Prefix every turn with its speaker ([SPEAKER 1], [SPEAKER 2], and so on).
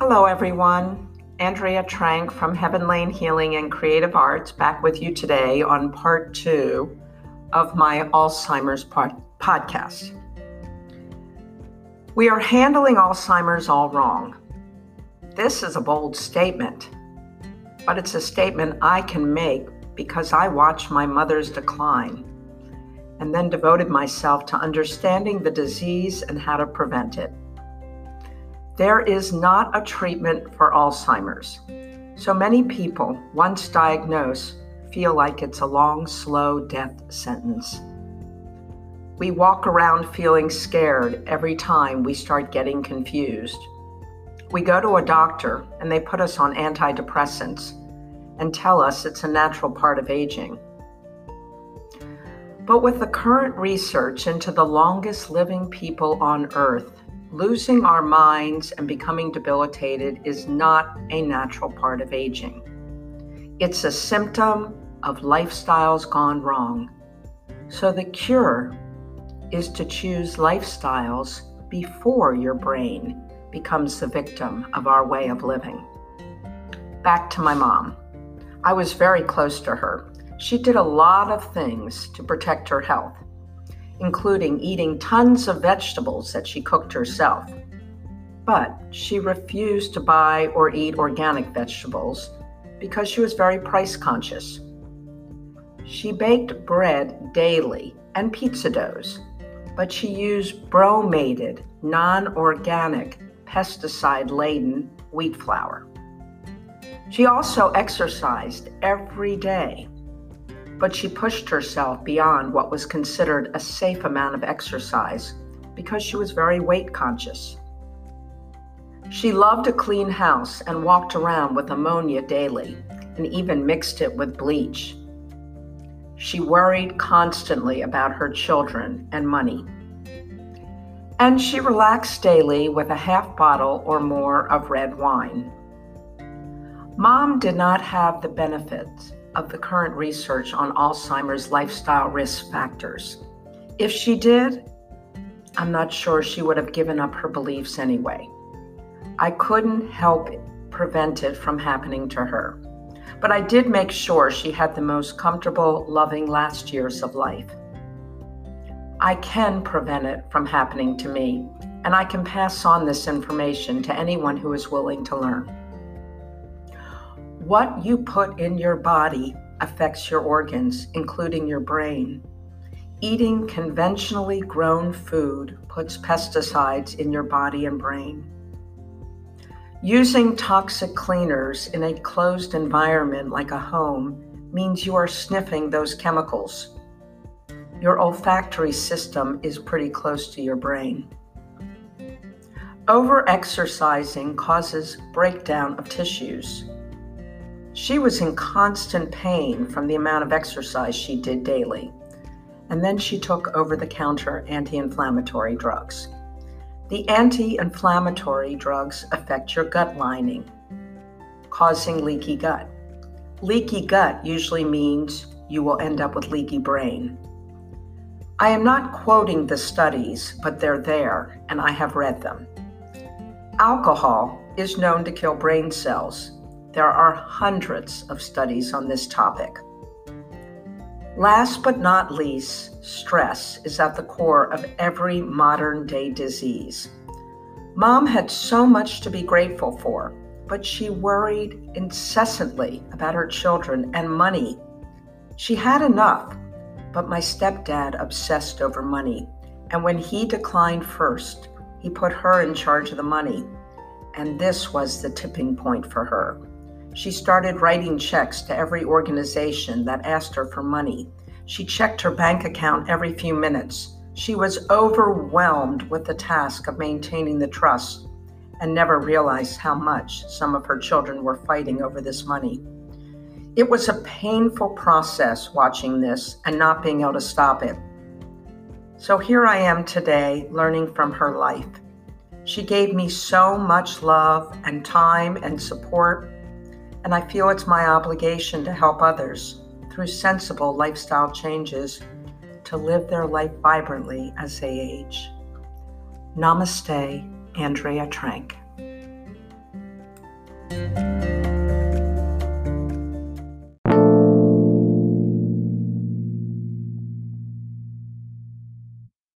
[SPEAKER 1] Hello, everyone. Andrea Trank from Heaven Lane Healing and Creative Arts back with you today on part two of my Alzheimer's pod- podcast. We are handling Alzheimer's all wrong. This is a bold statement, but it's a statement I can make because I watched my mother's decline and then devoted myself to understanding the disease and how to prevent it. There is not a treatment for Alzheimer's. So many people, once diagnosed, feel like it's a long, slow death sentence. We walk around feeling scared every time we start getting confused. We go to a doctor and they put us on antidepressants and tell us it's a natural part of aging. But with the current research into the longest living people on earth, Losing our minds and becoming debilitated is not a natural part of aging. It's a symptom of lifestyles gone wrong. So the cure is to choose lifestyles before your brain becomes the victim of our way of living. Back to my mom. I was very close to her. She did a lot of things to protect her health including eating tons of vegetables that she cooked herself. But she refused to buy or eat organic vegetables because she was very price conscious. She baked bread daily and pizza doughs, but she used bromated, non organic, pesticide laden wheat flour. She also exercised every day but she pushed herself beyond what was considered a safe amount of exercise because she was very weight conscious. She loved a clean house and walked around with ammonia daily and even mixed it with bleach. She worried constantly about her children and money. And she relaxed daily with a half bottle or more of red wine. Mom did not have the benefits of the current research on Alzheimer's lifestyle risk factors. If she did, I'm not sure she would have given up her beliefs anyway. I couldn't help prevent it from happening to her, but I did make sure she had the most comfortable, loving last years of life. I can prevent it from happening to me, and I can pass on this information to anyone who is willing to learn. What you put in your body affects your organs, including your brain. Eating conventionally grown food puts pesticides in your body and brain. Using toxic cleaners in a closed environment like a home means you are sniffing those chemicals. Your olfactory system is pretty close to your brain. Over exercising causes breakdown of tissues. She was in constant pain from the amount of exercise she did daily. And then she took over the counter anti inflammatory drugs. The anti inflammatory drugs affect your gut lining, causing leaky gut. Leaky gut usually means you will end up with leaky brain. I am not quoting the studies, but they're there and I have read them. Alcohol is known to kill brain cells there are hundreds of studies on this topic. Last but not least, stress is at the core of every modern day disease. Mom had so much to be grateful for, but she worried incessantly about her children and money. She had enough, but my stepdad obsessed over money. And when he declined first, he put her in charge of the money. And this was the tipping point for her. She started writing checks to every organization that asked her for money. She checked her bank account every few minutes. She was overwhelmed with the task of maintaining the trust and never realized how much some of her children were fighting over this money. It was a painful process watching this and not being able to stop it. So here I am today learning from her life. She gave me so much love and time and support and I feel it's my obligation to help others through sensible lifestyle changes to live their life vibrantly as they age. Namaste, Andrea Trank.